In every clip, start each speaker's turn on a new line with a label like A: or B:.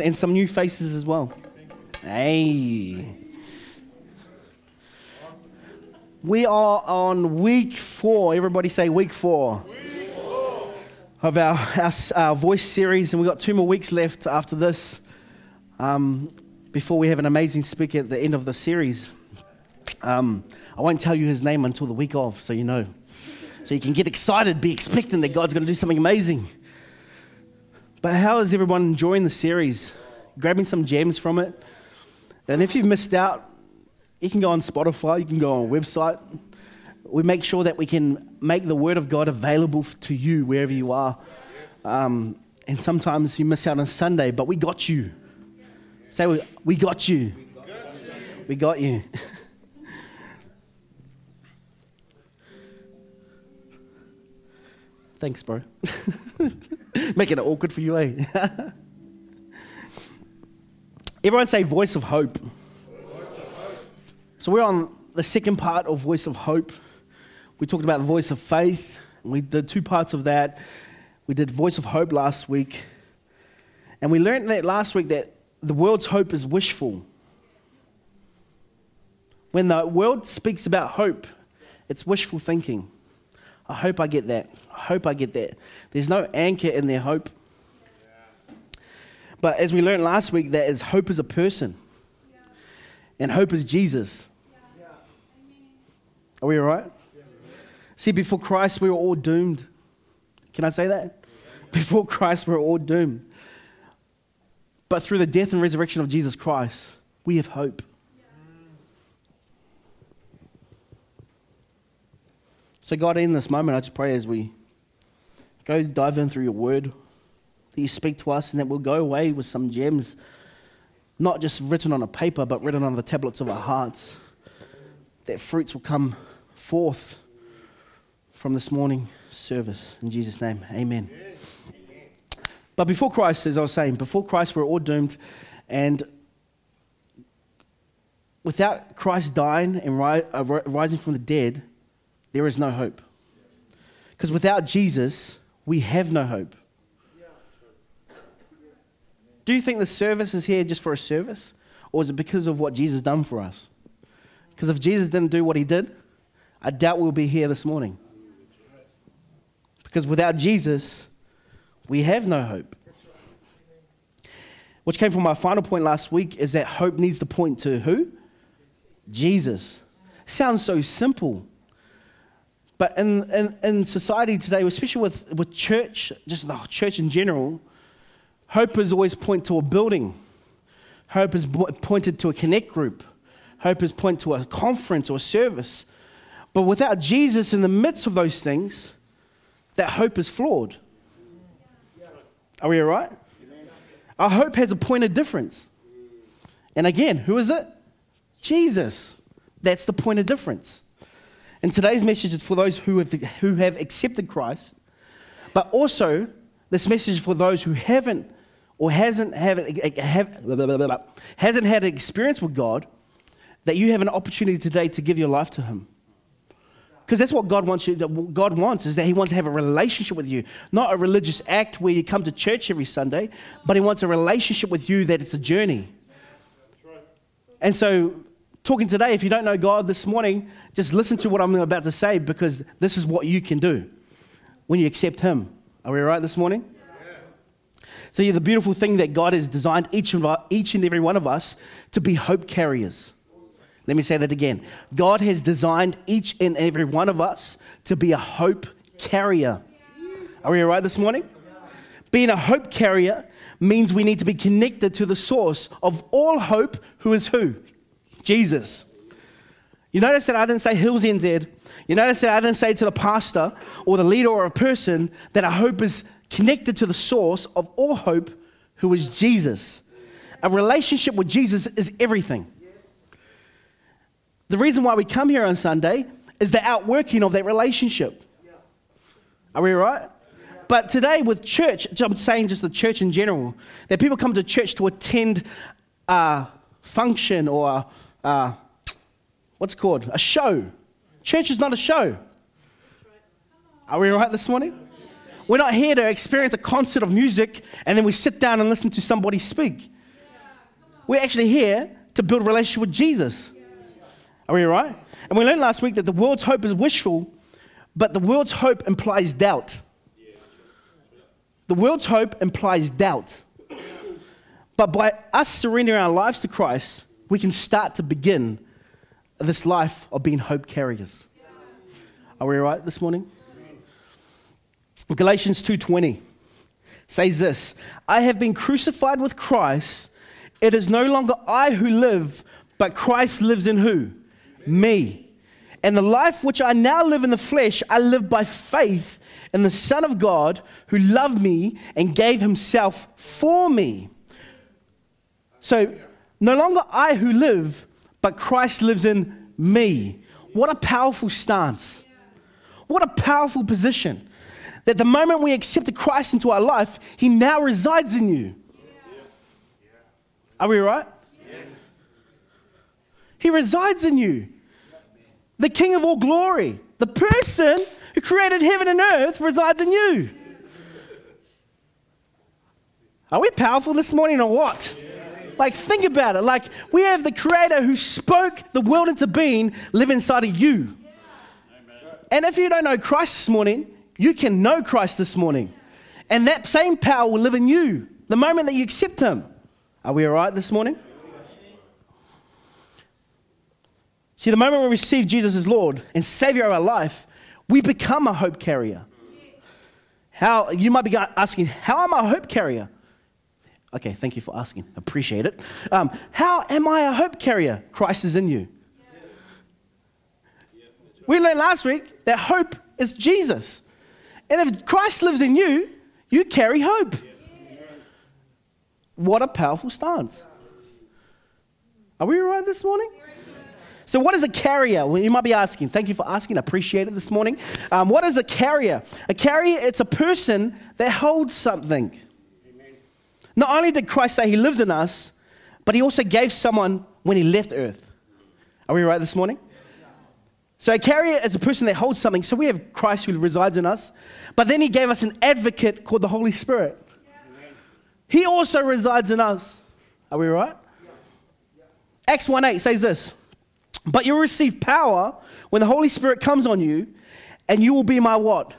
A: and some new faces as well. Hey. We are on week four. Everybody say week four. Of our, our, our, voice series, and we've got two more weeks left after this um, before we have an amazing speaker at the end of the series. Um, I won't tell you his name until the week of, so you know. So you can get excited, be expecting that God's going to do something amazing. But how is everyone enjoying the series? Grabbing some gems from it? And if you've missed out, you can go on Spotify, you can go on website. We make sure that we can make the Word of God available to you wherever you are. Um, and sometimes you miss out on Sunday, but we got you. Say, we, we got you. We got you. Thanks, bro. Making it awkward for you, eh? Everyone say voice of hope. So we're on the second part of voice of hope. We talked about the voice of faith, and we did two parts of that. We did voice of hope last week. And we learned that last week that the world's hope is wishful. When the world speaks about hope, it's wishful thinking. I hope I get that. I hope I get that. There's no anchor in their hope. But as we learned last week, that is hope is a person. And hope is Jesus. Are we all right? See, before Christ, we were all doomed. Can I say that? Before Christ, we were all doomed. But through the death and resurrection of Jesus Christ, we have hope. So, God, in this moment, I just pray as we go dive in through your word, that you speak to us and that we'll go away with some gems, not just written on a paper, but written on the tablets of our hearts. That fruits will come forth from this morning service. In Jesus' name, amen. But before Christ, as I was saying, before Christ, we're all doomed. And without Christ dying and uh, rising from the dead, there is no hope. Because without Jesus, we have no hope. Do you think the service is here just for a service? Or is it because of what Jesus done for us? Because if Jesus didn't do what he did, I doubt we'll be here this morning. Because without Jesus, we have no hope. Which came from my final point last week is that hope needs to point to who? Jesus. Sounds so simple. But in, in, in society today, especially with, with church, just the church in general, hope is always point to a building. Hope is pointed to a connect group. Hope is point to a conference or a service. But without Jesus in the midst of those things, that hope is flawed. Are we all right? Our hope has a point of difference. And again, who is it? Jesus. That's the point of difference. And today's message is for those who have, who have accepted Christ, but also this message for those who haven't or hasn't, have, have, hasn't had an experience with God, that you have an opportunity today to give your life to Him. Because that's what God wants you. God wants is that He wants to have a relationship with you, not a religious act where you come to church every Sunday, but He wants a relationship with you that it's a journey. And so talking today, if you don't know God this morning, just listen to what I'm about to say because this is what you can do when you accept Him. Are we right this morning? Yeah. So, yeah, the beautiful thing that God has designed each, of our, each and every one of us to be hope carriers. Let me say that again. God has designed each and every one of us to be a hope carrier. Are we all right this morning? Being a hope carrier means we need to be connected to the source of all hope, who is who? Jesus. You notice that I didn't say Hills NZ. You notice that I didn't say to the pastor or the leader or a person that our hope is connected to the source of all hope, who is Jesus. A relationship with Jesus is everything. The reason why we come here on Sunday is the outworking of that relationship. Are we right? But today, with church, I'm saying just the church in general, that people come to church to attend a function or uh, what's called? A show. Church is not a show. Are we right this morning? We're not here to experience a concert of music and then we sit down and listen to somebody speak. We're actually here to build a relationship with Jesus. Are we right? And we learned last week that the world's hope is wishful, but the world's hope implies doubt. The world's hope implies doubt. But by us surrendering our lives to Christ, we can start to begin this life of being hope carriers. Are we right this morning? Galatians 2:20 says this, I have been crucified with Christ. It is no longer I who live, but Christ lives in who? Me. And the life which I now live in the flesh, I live by faith in the Son of God who loved me and gave himself for me. So, no longer I who live, but Christ lives in me. What a powerful stance. What a powerful position. That the moment we accepted Christ into our life, he now resides in you. Are we right? Yes. He resides in you. The King of all glory, the person who created heaven and earth, resides in you. Are we powerful this morning or what? Like, think about it. Like, we have the Creator who spoke the world into being live inside of you. And if you don't know Christ this morning, you can know Christ this morning. And that same power will live in you the moment that you accept Him. Are we all right this morning? See, the moment we receive Jesus as Lord and Savior of our life, we become a hope carrier. How you might be asking, how am I a hope carrier? Okay, thank you for asking. Appreciate it. Um, how am I a hope carrier? Christ is in you. We learned last week that hope is Jesus. And if Christ lives in you, you carry hope. What a powerful stance. Are we all right this morning? So, what is a carrier? Well, you might be asking. Thank you for asking. I appreciate it this morning. Um, what is a carrier? A carrier, it's a person that holds something. Not only did Christ say he lives in us, but he also gave someone when he left earth. Are we right this morning? So, a carrier is a person that holds something. So, we have Christ who resides in us, but then he gave us an advocate called the Holy Spirit. He also resides in us. Are we right? Acts 1 8 says this. But you'll receive power when the Holy Spirit comes on you, and you will be my what?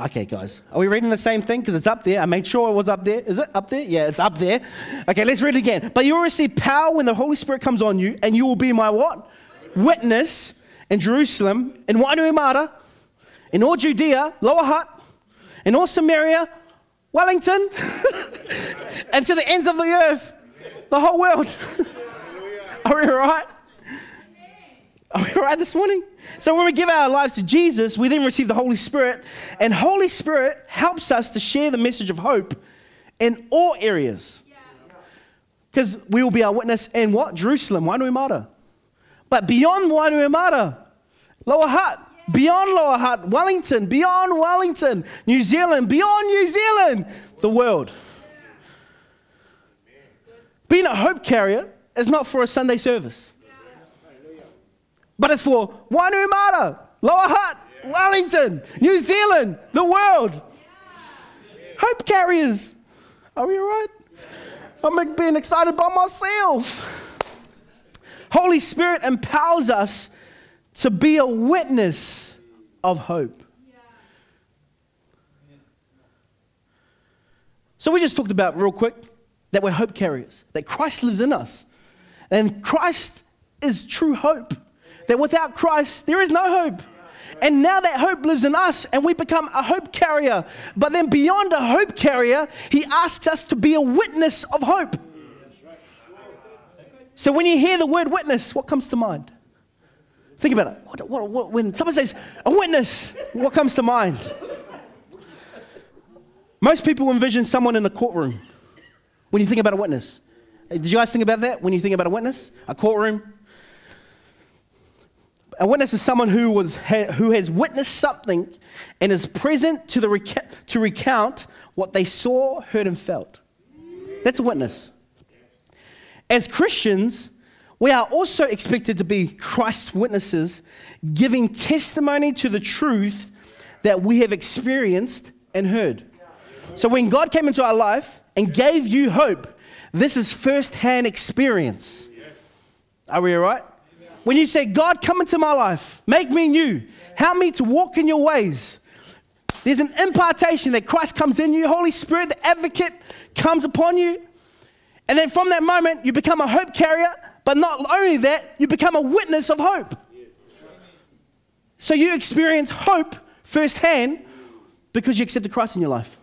A: Okay, guys. Are we reading the same thing? Because it's up there. I made sure it was up there. Is it up there? Yeah, it's up there. Okay, let's read it again. But you'll receive power when the Holy Spirit comes on you, and you will be my what? Witness in Jerusalem, in Wainuiomata, in all Judea, Lower Hutt, in all Samaria, Wellington, and to the ends of the earth, the whole world. Are we all right? Oh, Are we right this morning? So when we give our lives to Jesus, we then receive the Holy Spirit, and Holy Spirit helps us to share the message of hope in all areas. Because we will be our witness in what? Jerusalem, Wainuiomata. But beyond Wainuiomata, Lower Hutt, beyond Lower Hutt, Wellington, beyond Wellington, New Zealand, beyond New Zealand, the world. Being a hope carrier is not for a Sunday service, but it's for Wainuiomata, Lower Hutt, Wellington, New Zealand, the world. Hope carriers. Are we all right? I'm being excited by myself. Holy Spirit empowers us to be a witness of hope. So, we just talked about real quick that we're hope carriers, that Christ lives in us. And Christ is true hope. That without Christ, there is no hope. And now that hope lives in us and we become a hope carrier. But then beyond a hope carrier, he asks us to be a witness of hope. So when you hear the word witness, what comes to mind? Think about it. What, what, what, when someone says a witness, what comes to mind? Most people envision someone in a courtroom when you think about a witness. Did you guys think about that when you think about a witness? A courtroom? A witness is someone who, was, who has witnessed something and is present to, the to recount what they saw, heard, and felt. That's a witness. As Christians, we are also expected to be Christ's witnesses, giving testimony to the truth that we have experienced and heard. So when God came into our life and gave you hope, this is first-hand experience. Are we all right? When you say, God, come into my life, make me new, help me to walk in your ways. There's an impartation that Christ comes in you, Holy Spirit, the advocate comes upon you. And then from that moment, you become a hope carrier, but not only that, you become a witness of hope. So you experience hope firsthand because you accepted Christ in your life.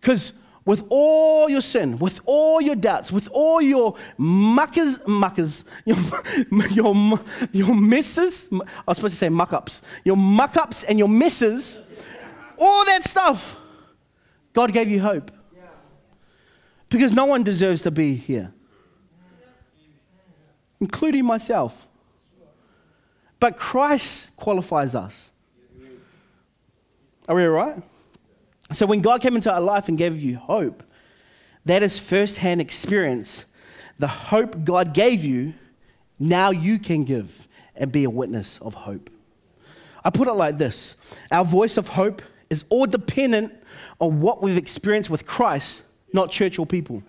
A: Because with all your sin, with all your doubts, with all your muckers, muckers, your, your, your messes, I was supposed to say muck ups, your muck ups and your messes, all that stuff, God gave you hope. Because no one deserves to be here, including myself. But Christ qualifies us. Are we all right? So when God came into our life and gave you hope, that is first-hand experience. The hope God gave you, now you can give and be a witness of hope. I put it like this Our voice of hope is all dependent on what we've experienced with Christ, not church or people.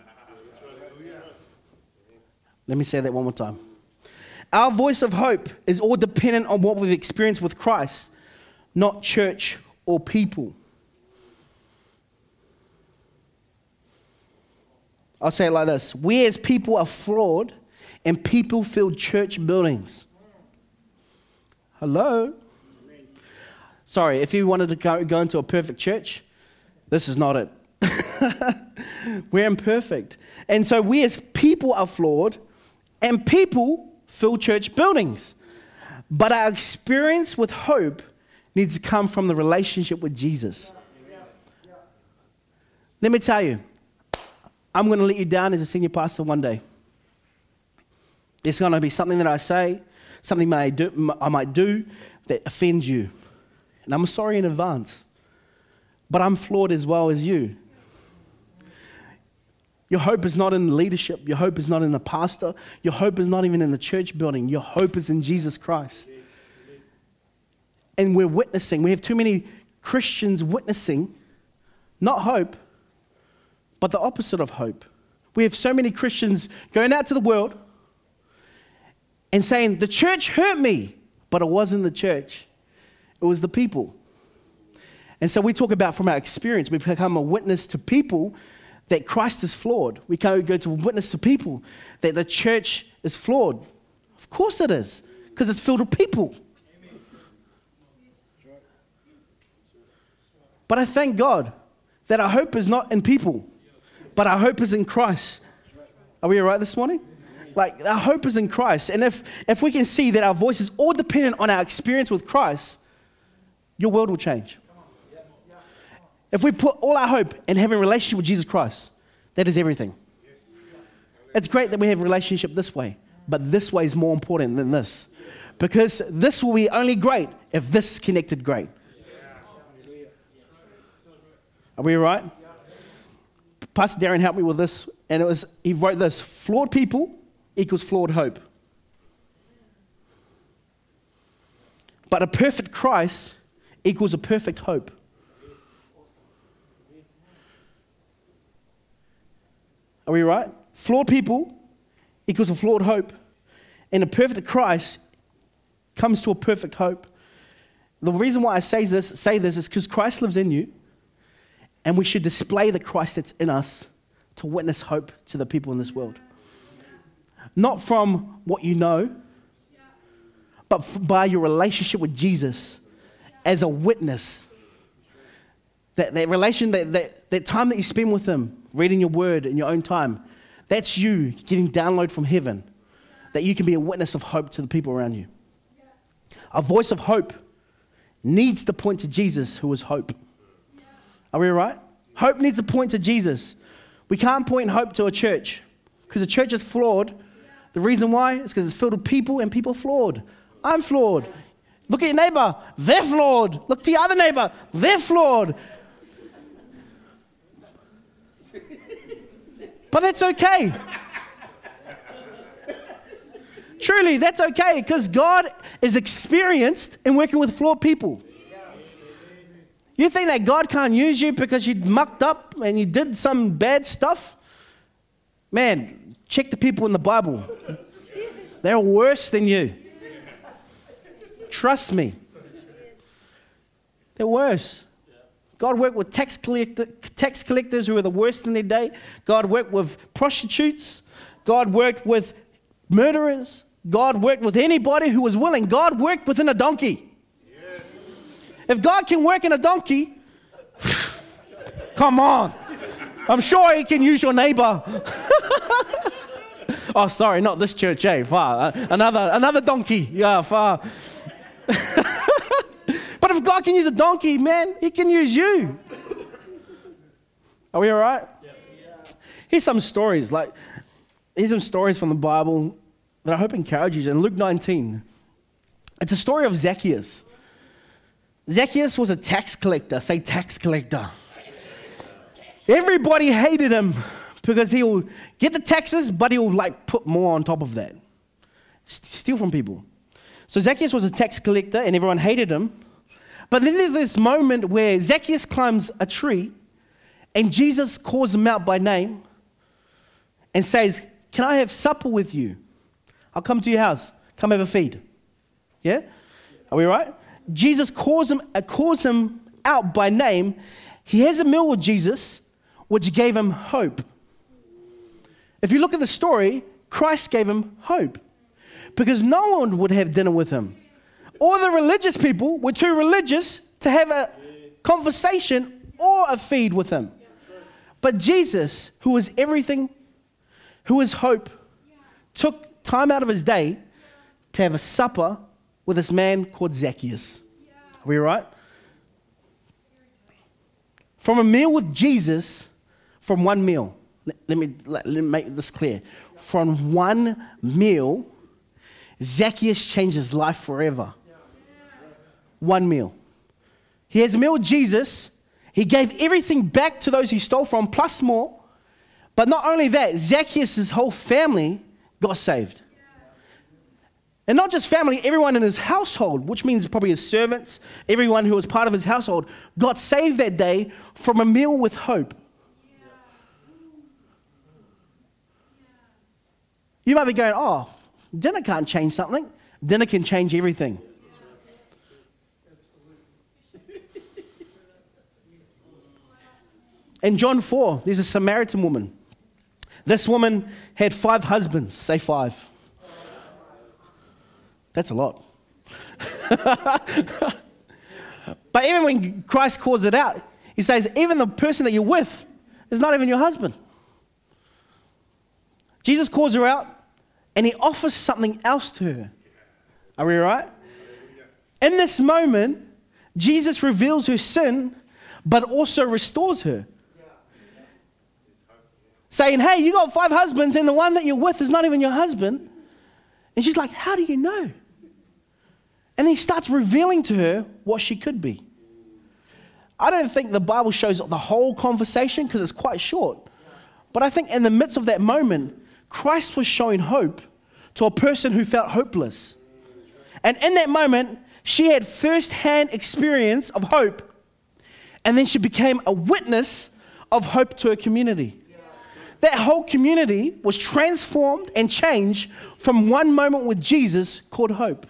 A: Let me say that one more time. Our voice of hope is all dependent on what we've experienced with Christ, not church or people. I'll say it like this We as people are flawed, and people fill church buildings. Hello? Sorry, if you wanted to go, go into a perfect church, this is not it. We're imperfect. And so we as people are flawed, and people fill church buildings. But our experience with hope needs to come from the relationship with Jesus. Let me tell you, I'm going to let you down as a senior pastor one day. There's going to be something that I say, something I, do, I might do that offends you. And I'm sorry in advance. But I'm flawed as well as you. Your hope is not in leadership. Your hope is not in the pastor. Your hope is not even in the church building. Your hope is in Jesus Christ. And we're witnessing. We have too many Christians witnessing, not hope, but the opposite of hope. We have so many Christians going out to the world and saying, The church hurt me, but it wasn't the church, it was the people. And so we talk about from our experience, we become a witness to people that Christ is flawed. We can go to witness to people that the church is flawed. Of course it is, because it's filled with people. But I thank God that our hope is not in people but our hope is in Christ. Are we all right this morning? Like, our hope is in Christ. And if, if we can see that our voice is all dependent on our experience with Christ, your world will change. If we put all our hope in having a relationship with Jesus Christ, that is everything. It's great that we have a relationship this way, but this way is more important than this. Because this will be only great if this is connected great. Are we all right? Pastor Darren helped me with this, and it was he wrote this: flawed people equals flawed hope. But a perfect Christ equals a perfect hope. Are we right? Flawed people equals a flawed hope, and a perfect Christ comes to a perfect hope. The reason why I say this, say this is because Christ lives in you. And we should display the Christ that's in us to witness hope to the people in this world. Not from what you know, but by your relationship with Jesus as a witness. That, that relation, that, that, that time that you spend with Him, reading your word in your own time, that's you getting download from heaven. That you can be a witness of hope to the people around you. A voice of hope needs to point to Jesus, who is hope. Are we right? Hope needs to point to Jesus. We can't point hope to a church because the church is flawed. The reason why is because it's filled with people and people are flawed. I'm flawed. Look at your neighbor, they're flawed. Look to your other neighbor, they're flawed. But that's okay. Truly, that's okay because God is experienced in working with flawed people. You think that God can't use you because you mucked up and you did some bad stuff? Man, check the people in the Bible. They're worse than you. Trust me. They're worse. God worked with tax, collector, tax collectors who were the worst in their day. God worked with prostitutes. God worked with murderers. God worked with anybody who was willing. God worked within a donkey. If God can work in a donkey, come on. I'm sure He can use your neighbor. oh, sorry, not this church, eh? Far. Uh, another, another donkey. Yeah, far. but if God can use a donkey, man, He can use you. Are we all right? Here's some stories. Like, here's some stories from the Bible that I hope encourages you. In Luke 19, it's a story of Zacchaeus. Zacchaeus was a tax collector. Say tax collector. Everybody hated him because he'll get the taxes, but he'll like put more on top of that. Steal from people. So Zacchaeus was a tax collector and everyone hated him. But then there's this moment where Zacchaeus climbs a tree and Jesus calls him out by name and says, Can I have supper with you? I'll come to your house. Come have a feed. Yeah? Are we right? Jesus calls him, uh, calls him out by name. He has a meal with Jesus, which gave him hope. If you look at the story, Christ gave him hope because no one would have dinner with him. All the religious people were too religious to have a conversation or a feed with him. But Jesus, who was everything, who was hope, took time out of his day to have a supper with this man called Zacchaeus. Are we right? From a meal with Jesus, from one meal, let, me, let me make this clear. From one meal, Zacchaeus changed his life forever. One meal. He has a meal with Jesus. He gave everything back to those he stole from, plus more. But not only that, Zacchaeus' whole family got saved. And not just family, everyone in his household, which means probably his servants, everyone who was part of his household, got saved that day from a meal with hope. You might be going, oh, dinner can't change something. Dinner can change everything. In John 4, there's a Samaritan woman. This woman had five husbands. Say five. That's a lot. but even when Christ calls it out, he says, even the person that you're with is not even your husband. Jesus calls her out and he offers something else to her. Are we right? In this moment, Jesus reveals her sin, but also restores her. Saying, Hey, you got five husbands, and the one that you're with is not even your husband. And she's like, How do you know? And he starts revealing to her what she could be. I don't think the Bible shows the whole conversation because it's quite short. But I think in the midst of that moment, Christ was showing hope to a person who felt hopeless. And in that moment, she had first hand experience of hope. And then she became a witness of hope to a community. That whole community was transformed and changed from one moment with Jesus called hope.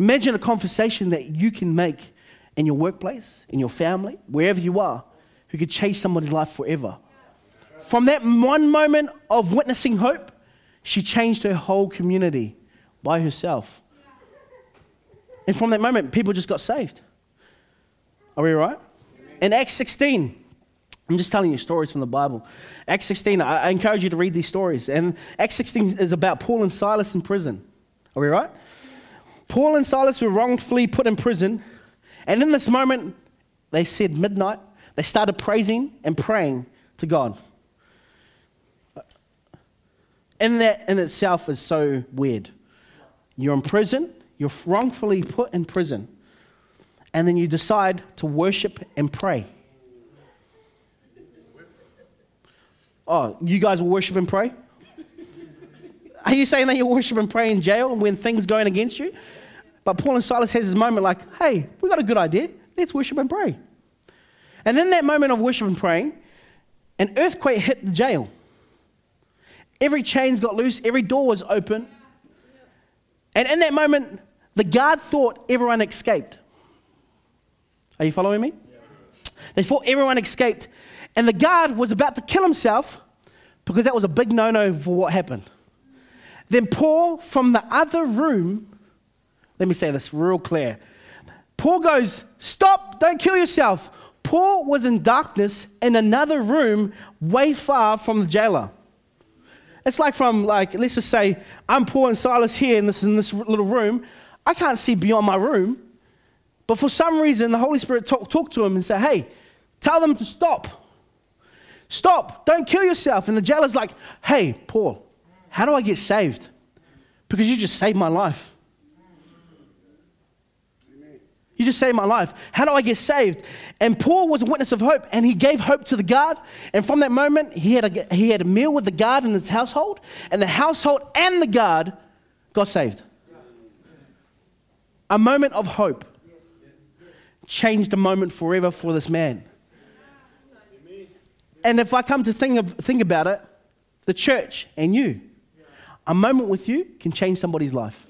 A: Imagine a conversation that you can make in your workplace, in your family, wherever you are, who could change somebody's life forever. From that one moment of witnessing hope, she changed her whole community by herself. And from that moment, people just got saved. Are we right? In Acts 16, I'm just telling you stories from the Bible. Acts 16, I, encourage you to read these stories. And Acts 16 is about Paul and Silas in prison. Are we right? Paul and Silas were wrongfully put in prison. And in this moment, they said midnight, they started praising and praying to God. And that in itself is so weird. You're in prison, you're wrongfully put in prison, and then you decide to worship and pray. Oh, you guys will worship and pray? Are you saying that you worship and pray in jail when things going against you? But Paul and Silas has this moment like, hey, we got a good idea. Let's worship and pray. And in that moment of worship and praying, an earthquake hit the jail. Every chains got loose, every door was open. And in that moment, the guard thought everyone escaped. Are you following me? They thought everyone escaped. And the guard was about to kill himself because that was a big no no for what happened. Then Paul, from the other room, let me say this real clear. Paul goes, Stop, don't kill yourself. Paul was in darkness in another room way far from the jailer. It's like from like let's just say I'm Paul and Silas here in this in this little room. I can't see beyond my room, but for some reason the Holy Spirit talked talk to him and said, "Hey, tell them to stop. Stop! Don't kill yourself." And the jailer's like, "Hey, Paul, how do I get saved? Because you just saved my life." You just saved my life. How do I get saved? And Paul was a witness of hope, and he gave hope to the guard. And from that moment, he had a, he had a meal with the guard in his household, and the household and the guard got saved. A moment of hope changed a moment forever for this man. And if I come to think, of, think about it, the church and you, a moment with you can change somebody's life.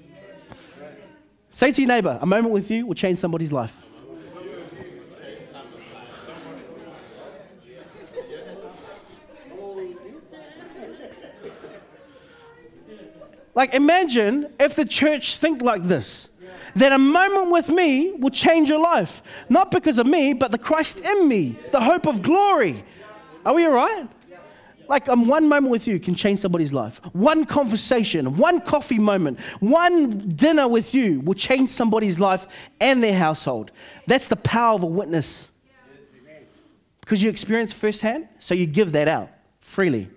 A: Say to your neighbor, a moment with you will change somebody's life. Like, imagine if the church think like this that a moment with me will change your life. Not because of me, but the Christ in me, the hope of glory. Are we all right? Like um, one moment with you can change somebody's life. One conversation, one coffee moment, one dinner with you will change somebody's life and their household. That's the power of a witness. Because you experience firsthand, so you give that out freely.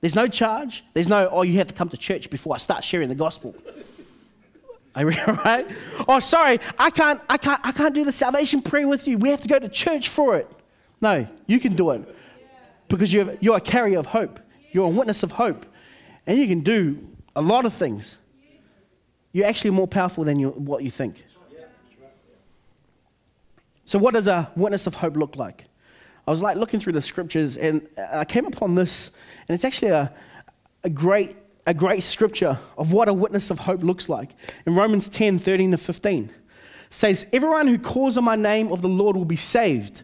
A: There's no charge. There's no, oh, you have to come to church before I start sharing the gospel. Right? Oh, sorry, I can't, I can't, I can't do the salvation prayer with you. We have to go to church for it. No, you can do it because you're, you're a carrier of hope. You're a witness of hope. And you can do a lot of things. You're actually more powerful than you, what you think. So, what does a witness of hope look like? I was like looking through the scriptures and I came upon this, and it's actually a, a, great, a great scripture of what a witness of hope looks like. In Romans 10 13 to 15, says, Everyone who calls on my name of the Lord will be saved.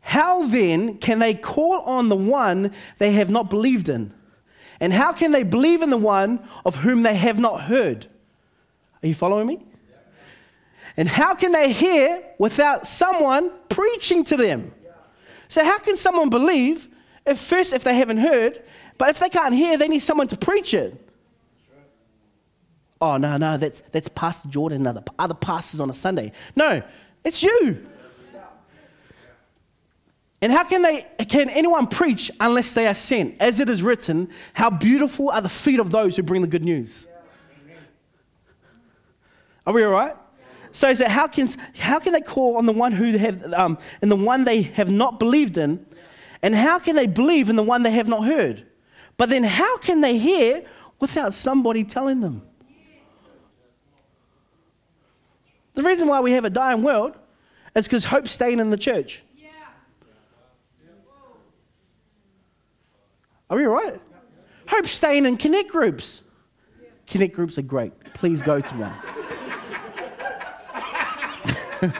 A: How then can they call on the one they have not believed in? And how can they believe in the one of whom they have not heard? Are you following me? And how can they hear without someone preaching to them? So, how can someone believe if first, if they haven't heard, but if they can't hear, they need someone to preach it? Oh, no, no, that's, that's Pastor Jordan and other, other pastors on a Sunday. No, it's you. And how can, they, can anyone preach unless they are sent? As it is written, how beautiful are the feet of those who bring the good news. Are we all right? So it how can, how can they call on the one who have, um, and the one they have not believed in? And how can they believe in the one they have not heard? But then how can they hear without somebody telling them? The reason why we have a dying world is because hope's staying in the church. Are we right? Hope staying in connect groups. Connect groups are great. Please go to one.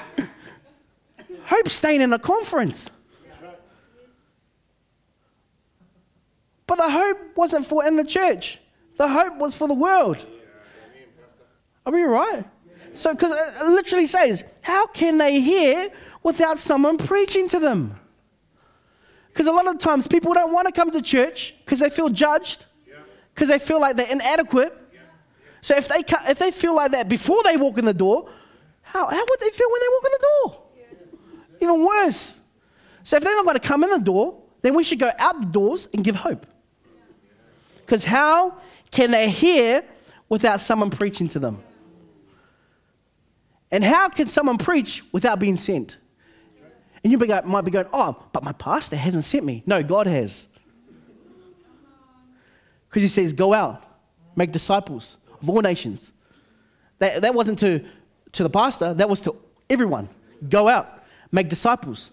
A: Hope staying in a conference. But the hope wasn't for in the church. The hope was for the world. Are we right? So, because it literally says, how can they hear without someone preaching to them? Because a lot of times people don't want to come to church because they feel judged, because they feel like they're inadequate. So if they, if they feel like that before they walk in the door, how, how would they feel when they walk in the door? Even worse. So if they're not going to come in the door, then we should go out the doors and give hope. Because how can they hear without someone preaching to them? And how can someone preach without being sent? And you might be going, oh, but my pastor hasn't sent me. No, God has. Because he says, go out, make disciples of all nations. That, that wasn't to, to the pastor, that was to everyone. Go out, make disciples.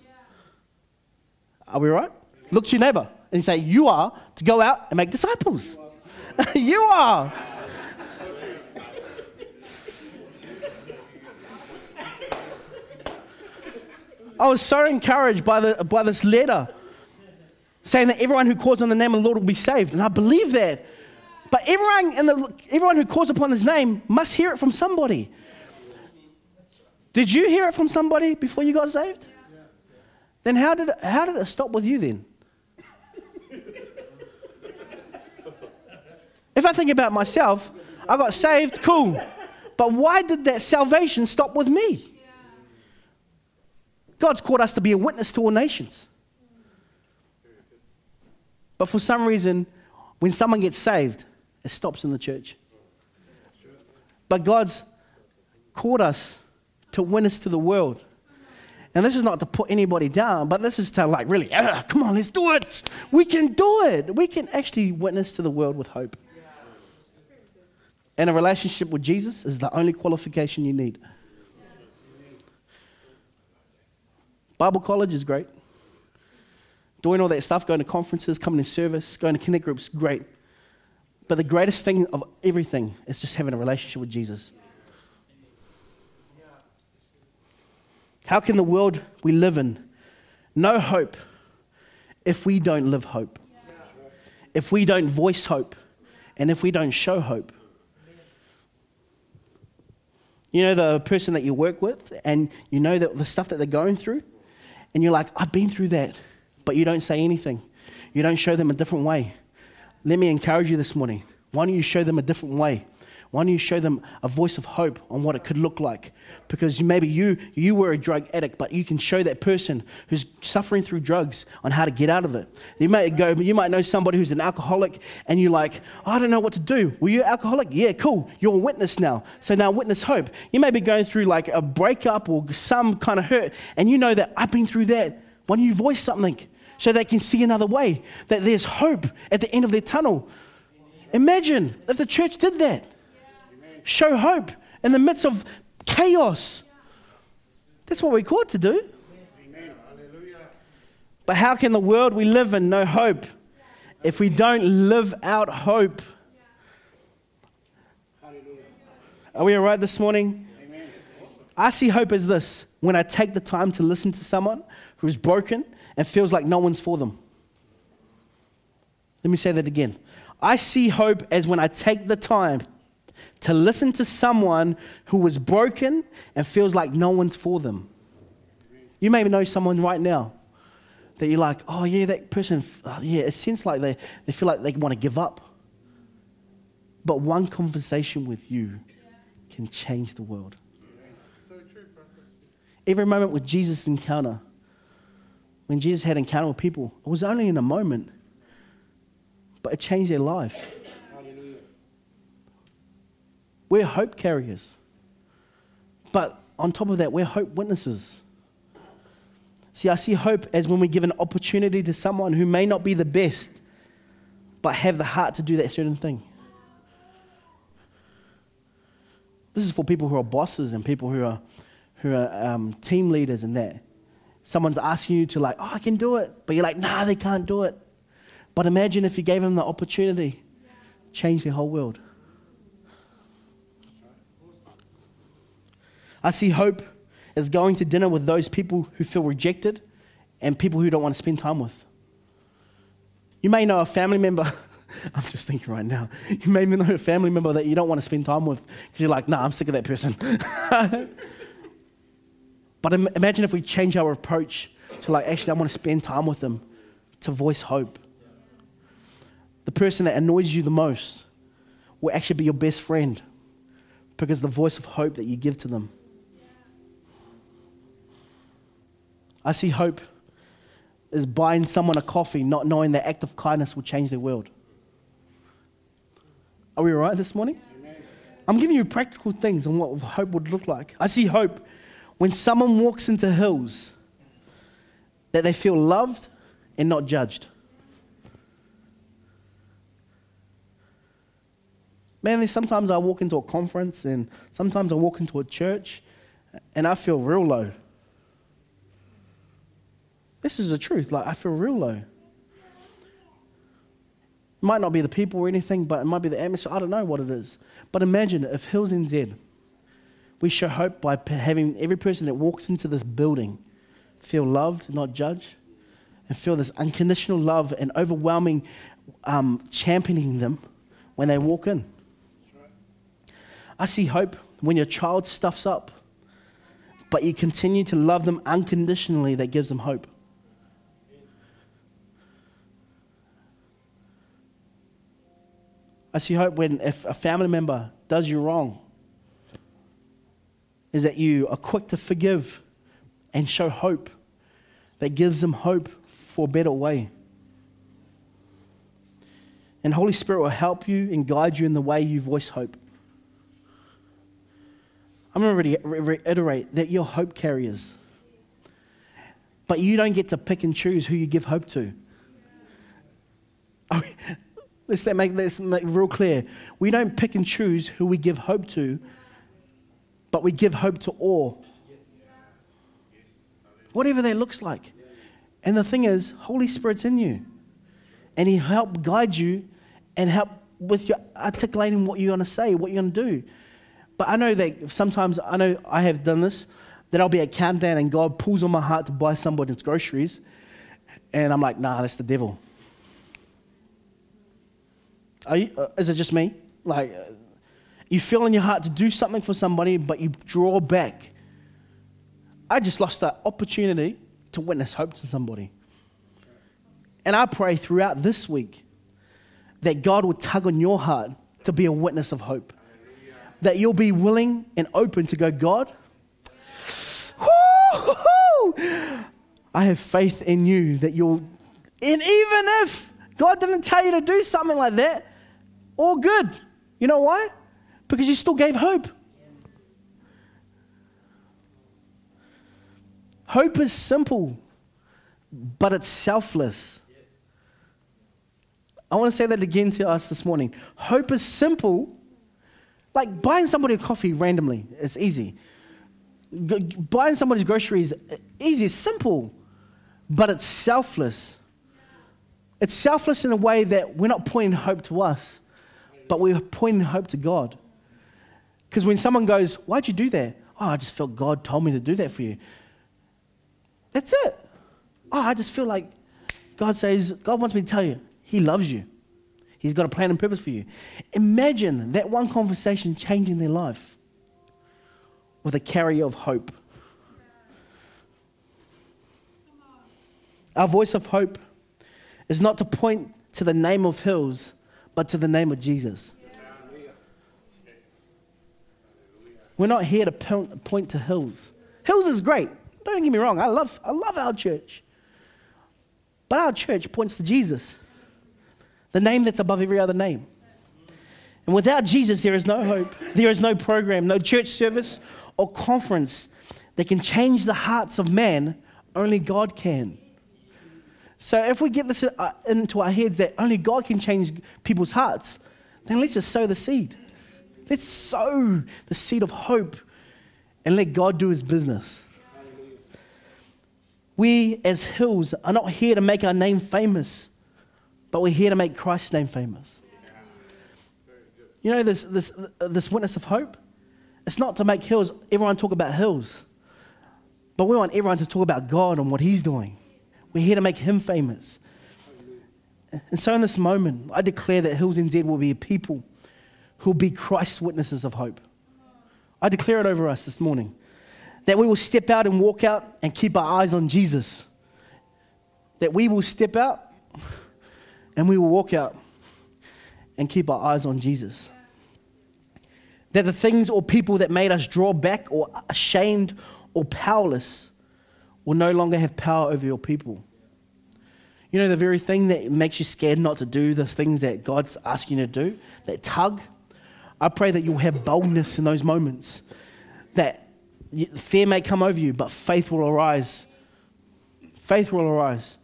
A: Are we right? Look to your neighbor and say, You are to go out and make disciples. you are. I was so encouraged by, the, by this letter saying that everyone who calls on the name of the Lord will be saved. And I believe that. But everyone, in the, everyone who calls upon his name must hear it from somebody. Did you hear it from somebody before you got saved? Then how did, it, how did it stop with you then? if I think about myself, I got saved, cool. But why did that salvation stop with me? God's called us to be a witness to all nations. But for some reason, when someone gets saved, it stops in the church. But God's called us to witness to the world. And this is not to put anybody down, but this is to like really, come on, let's do it. We can do it. We can actually witness to the world with hope. And a relationship with Jesus is the only qualification you need. Bible college is great. Doing all that stuff, going to conferences, coming to service, going to connect groups, great. But the greatest thing of everything is just having a relationship with Jesus. How can the world we live in know hope if we don't live hope? If we don't voice hope? And if we don't show hope? You know the person that you work with, and you know that the stuff that they're going through, and you're like, I've been through that, but you don't say anything. You don't show them a different way. Let me encourage you this morning. Why don't you show them a different way? Why don't you show them a voice of hope on what it could look like? Because maybe you, you were a drug addict, but you can show that person who's suffering through drugs on how to get out of it. You might go, you might know somebody who's an alcoholic, and you're like, I don't know what to do. Were you alcoholic? Yeah, cool. You're a witness now. So now witness hope. You may be going through like a breakup or some kind of hurt, and you know that I've been through that. Why don't you voice something so they can see another way? That there's hope at the end of their tunnel. Imagine if the church did that show hope in the midst of chaos. That's what we're called to do. But how can the world we live in know hope if we don't live out hope? Are we all right this morning? I see hope as this when I take the time to listen to someone who's broken and feels like no one's for them. Let me say that again. I see hope as when I take the time to listen to someone who was broken and feels like no one's for them. You may know someone right now that you're like, oh, yeah, that person, uh, yeah, it seems like they, they feel like they want to give up. But one conversation with you can change the world. Every moment with Jesus' encounter, when Jesus had encounter with people, it was only in a moment, but it changed their life. We're hope carriers. But on top of that, we're hope witnesses. See, I see hope as when we give an opportunity to someone who may not be the best, but have the heart to do that certain thing. This is for people who are bosses and people who are, who are um, team leaders and that. Someone's asking you to, like, oh, I can do it. But you're like, nah, they can't do it. But imagine if you gave them the opportunity, change their whole world. I see hope as going to dinner with those people who feel rejected and people who don't want to spend time with. You may know a family member. I'm just thinking right now. You may know a family member that you don't want to spend time with because you're like, nah, I'm sick of that person. but imagine if we change our approach to like, actually, I want to spend time with them to voice hope. The person that annoys you the most will actually be your best friend because the voice of hope that you give to them. I see hope as buying someone a coffee, not knowing that act of kindness will change their world. Are we all right this morning? Amen. I'm giving you practical things on what hope would look like. I see hope when someone walks into hills that they feel loved and not judged. Man, sometimes I walk into a conference and sometimes I walk into a church and I feel real low. This is the truth. Like, I feel real low. It might not be the people or anything, but it might be the atmosphere. I don't know what it is. But imagine if Hills NZ, we show hope by having every person that walks into this building feel loved, not judged, and feel this unconditional love and overwhelming um, championing them when they walk in. I see hope when your child stuffs up, but you continue to love them unconditionally, that gives them hope. I see hope when if a family member does you wrong, is that you are quick to forgive and show hope that gives them hope for a better way. And Holy Spirit will help you and guide you in the way you voice hope. I'm going to reiterate that you're hope carriers. But you don't get to pick and choose who you give hope to. Let's make this real clear. We don't pick and choose who we give hope to, but we give hope to all. Whatever that looks like. And the thing is, Holy Spirit's in you. And He help guide you and help with your articulating what you're going to say, what you're going to do. But I know that sometimes, I know I have done this, that I'll be at countdown and God pulls on my heart to buy somebody's groceries. And I'm like, nah, that's the devil. You, uh, is it just me? Like, uh, you feel in your heart to do something for somebody, but you draw back. I just lost that opportunity to witness hope to somebody. And I pray throughout this week that God would tug on your heart to be a witness of hope. That you'll be willing and open to go, God, I have faith in you that you'll, and even if God didn't tell you to do something like that, all good. You know why? Because you still gave hope. Hope is simple, but it's selfless. I want to say that again to us this morning. Hope is simple, like buying somebody a coffee randomly, it's easy. G- buying somebody's groceries, uh, easy, simple, but it's selfless. It's selfless in a way that we're not pointing hope to us, but we're pointing hope to God. Because when someone goes, Why'd you do that? Oh, I just felt God told me to do that for you. That's it. Oh, I just feel like God says, God wants me to tell you, He loves you. He's got a plan and purpose for you. Imagine that one conversation changing their life with a carrier of hope. Our voice of hope is not to point to the name of hills, but to the name of Jesus. We're not here to point to hills. Hills is great. Don't get me wrong. I love, I love our church. But our church points to Jesus, the name that's above every other name. And without Jesus, there is no hope. There is no program, no church service or conference that can change the hearts of man. Only God can. So if we get this uh, into our heads that only God can change people's hearts, then let's just sow the seed. Let's sow the seed of hope and let God do his business. We, as hills, are not here to make our name famous, but we're here to make Christ's name famous. You know, this, this, this witness of hope? It's not to make hills, everyone talk about hills, but we want everyone to talk about God and what He's doing. We're here to make Him famous. And so, in this moment, I declare that Hills NZ will be a people who will be Christ's witnesses of hope. I declare it over us this morning that we will step out and walk out and keep our eyes on Jesus. That we will step out and we will walk out and keep our eyes on Jesus. That the things or people that made us draw back or ashamed or powerless will no longer have power over your people. You know, the very thing that makes you scared not to do the things that God's asking you to do, that tug, I pray that you'll have boldness in those moments. That fear may come over you, but faith will arise. Faith will arise.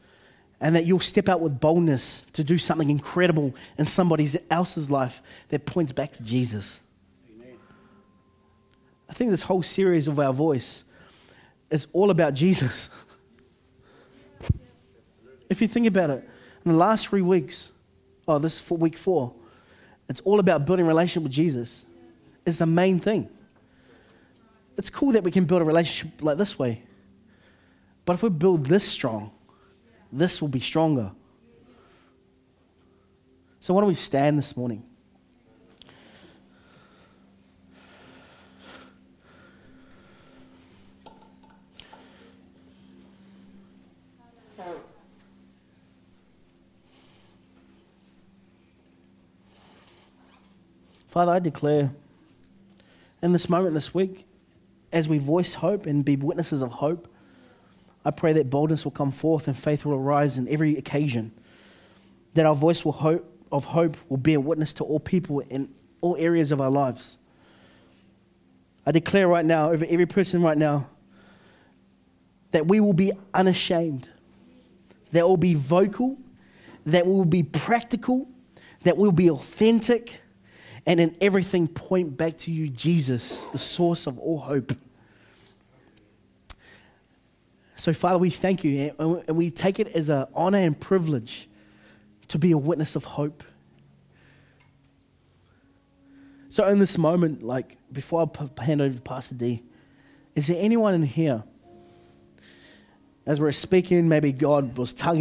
A: and that you'll step out with boldness to do something incredible in somebody else's life that points back to Jesus. Amen. I think this whole series of our voice is all about Jesus. if you think about it, in the last three weeks, oh, this is for week four, it's all about building a relationship with Jesus. Is the main thing. It's cool that we can build a relationship like this way. But if we build this strong, this will be stronger. So, why don't we stand this morning? Father, I declare in this moment this week, as we voice hope and be witnesses of hope, I pray that boldness will come forth and faith will arise in every occasion. That our voice will hope, of hope will bear witness to all people in all areas of our lives. I declare right now, over every person right now, that we will be unashamed, that we'll be vocal, that we will be practical, that we'll be authentic, and in everything point back to you, Jesus, the source of all hope. So, Father, we thank you and we take it as an honor and privilege to be a witness of hope. So, in this moment, like before I hand over to Pastor D, is there anyone in here, as we're speaking, maybe God was tugging?